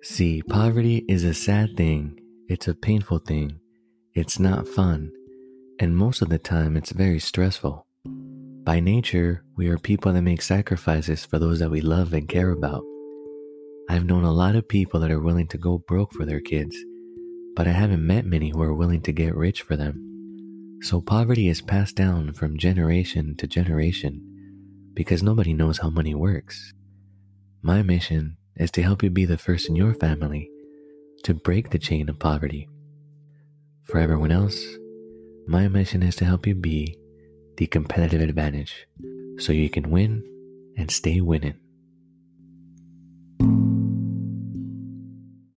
See, poverty is a sad thing, it's a painful thing, it's not fun, and most of the time it's very stressful. By nature, we are people that make sacrifices for those that we love and care about. I've known a lot of people that are willing to go broke for their kids, but I haven't met many who are willing to get rich for them. So poverty is passed down from generation to generation because nobody knows how money works. My mission is to help you be the first in your family to break the chain of poverty. For everyone else, my mission is to help you be the competitive advantage so you can win and stay winning.